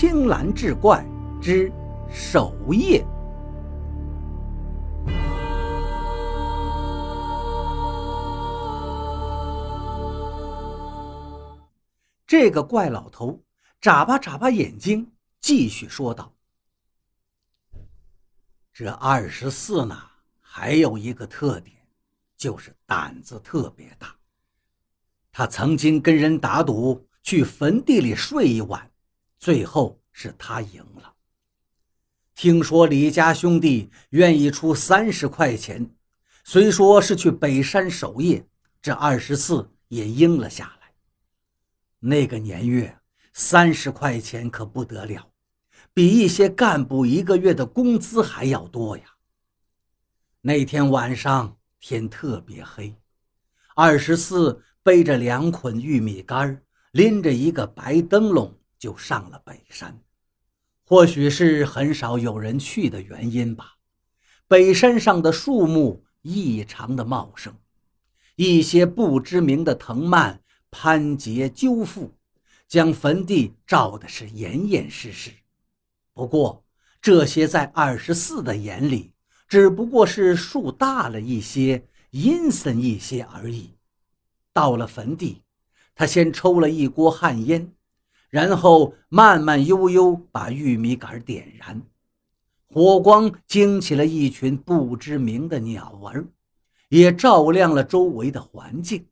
青蓝志怪之守夜。这个怪老头眨巴眨巴眼睛，继续说道：“这二十四呢，还有一个特点，就是胆子特别大。他曾经跟人打赌，去坟地里睡一晚，最后是他赢了。听说李家兄弟愿意出三十块钱，虽说是去北山守夜，这二十四也应了下来。”那个年月，三十块钱可不得了，比一些干部一个月的工资还要多呀。那天晚上天特别黑，二十四背着两捆玉米杆，拎着一个白灯笼就上了北山。或许是很少有人去的原因吧，北山上的树木异常的茂盛，一些不知名的藤蔓。攀结纠复，将坟地照的是严严实实。不过这些在二十四的眼里，只不过是树大了一些，阴森一些而已。到了坟地，他先抽了一锅旱烟，然后慢慢悠悠把玉米杆点燃，火光惊起了一群不知名的鸟儿，也照亮了周围的环境。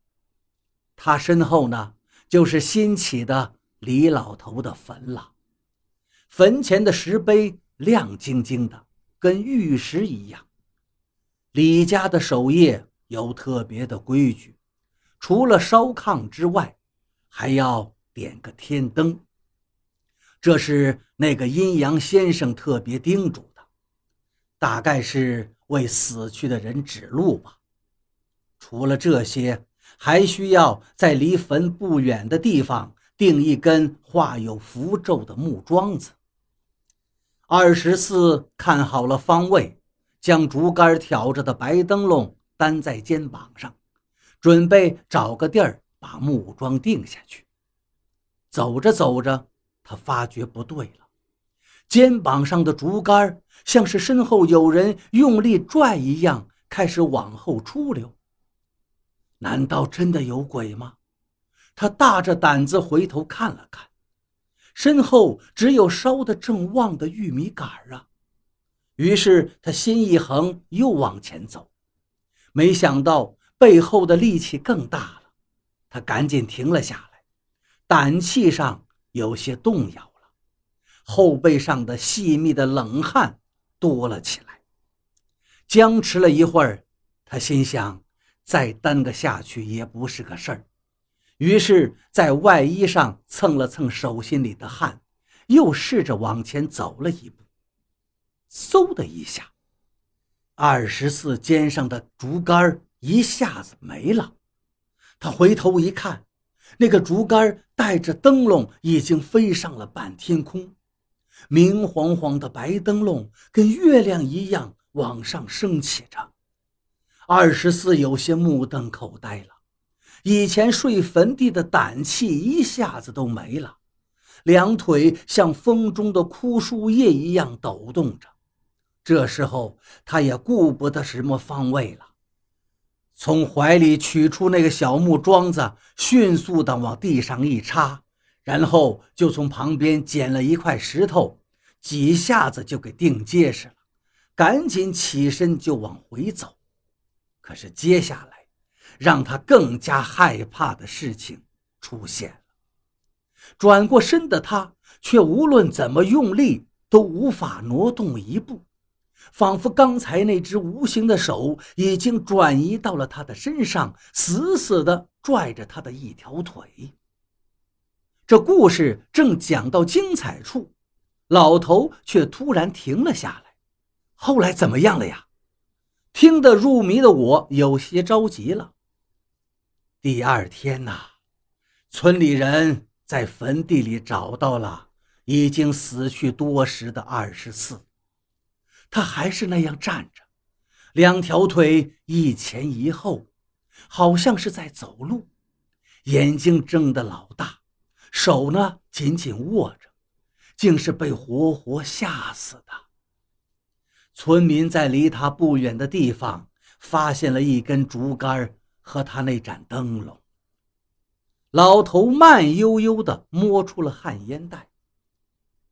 他身后呢，就是新起的李老头的坟了。坟前的石碑亮晶晶的，跟玉石一样。李家的守夜有特别的规矩，除了烧炕之外，还要点个天灯。这是那个阴阳先生特别叮嘱的，大概是为死去的人指路吧。除了这些。还需要在离坟不远的地方钉一根画有符咒的木桩子。二十四看好了方位，将竹竿挑着的白灯笼担在肩膀上，准备找个地儿把木桩钉下去。走着走着，他发觉不对了，肩膀上的竹竿像是身后有人用力拽一样，开始往后出溜。难道真的有鬼吗？他大着胆子回头看了看，身后只有烧得正旺的玉米杆啊！于是他心一横，又往前走。没想到背后的力气更大了，他赶紧停了下来，胆气上有些动摇了，后背上的细密的冷汗多了起来。僵持了一会儿，他心想。再耽搁下去也不是个事儿，于是，在外衣上蹭了蹭手心里的汗，又试着往前走了一步。嗖的一下，二十四肩上的竹竿一下子没了。他回头一看，那个竹竿带着灯笼已经飞上了半天空，明晃晃的白灯笼跟月亮一样往上升起着。二十四有些目瞪口呆了，以前睡坟地的胆气一下子都没了，两腿像风中的枯树叶一样抖动着。这时候他也顾不得什么方位了，从怀里取出那个小木桩子，迅速地往地上一插，然后就从旁边捡了一块石头，几下子就给钉结实了，赶紧起身就往回走。可是接下来，让他更加害怕的事情出现了。转过身的他，却无论怎么用力都无法挪动一步，仿佛刚才那只无形的手已经转移到了他的身上，死死地拽着他的一条腿。这故事正讲到精彩处，老头却突然停了下来。后来怎么样了呀？听得入迷的我有些着急了。第二天呐，村里人在坟地里找到了已经死去多时的二十四，他还是那样站着，两条腿一前一后，好像是在走路，眼睛睁得老大，手呢紧紧握着，竟是被活活吓死的。村民在离他不远的地方发现了一根竹竿和他那盏灯笼。老头慢悠悠地摸出了旱烟袋，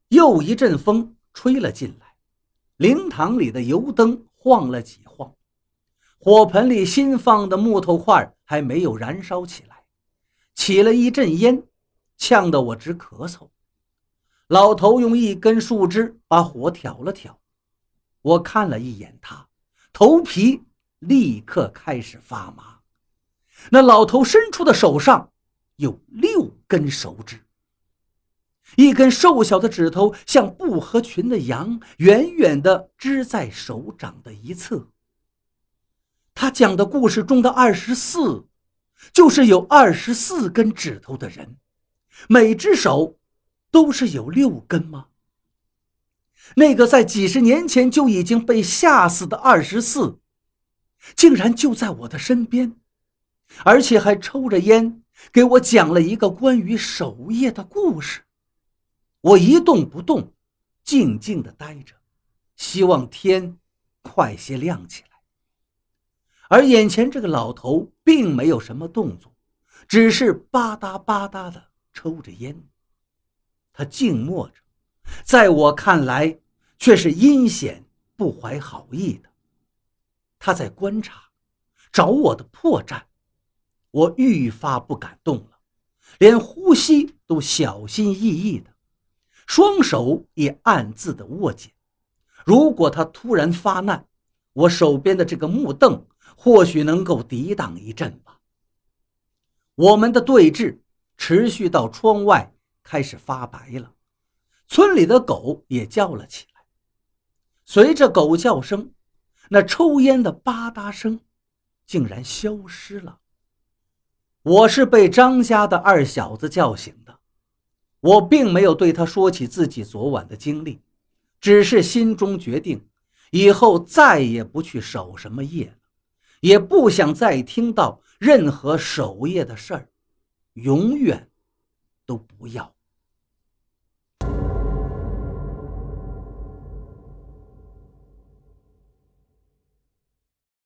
又一阵风吹了进来，灵堂里的油灯晃了几晃，火盆里新放的木头块还没有燃烧起来，起了一阵烟，呛得我直咳嗽。老头用一根树枝把火挑了挑，我看了一眼他，头皮立刻开始发麻。那老头伸出的手上有六根手指，一根瘦小的指头像不合群的羊，远远地支在手掌的一侧。他讲的故事中的二十四，就是有二十四根指头的人，每只手。都是有六根吗？那个在几十年前就已经被吓死的二十四，竟然就在我的身边，而且还抽着烟给我讲了一个关于守夜的故事。我一动不动，静静的待着，希望天快些亮起来。而眼前这个老头并没有什么动作，只是吧嗒吧嗒的抽着烟。他静默着，在我看来却是阴险不怀好意的。他在观察，找我的破绽。我愈发不敢动了，连呼吸都小心翼翼的，双手也暗自的握紧。如果他突然发难，我手边的这个木凳或许能够抵挡一阵吧。我们的对峙持续到窗外。开始发白了，村里的狗也叫了起来。随着狗叫声，那抽烟的吧嗒声竟然消失了。我是被张家的二小子叫醒的，我并没有对他说起自己昨晚的经历，只是心中决定，以后再也不去守什么夜了，也不想再听到任何守夜的事儿，永远都不要。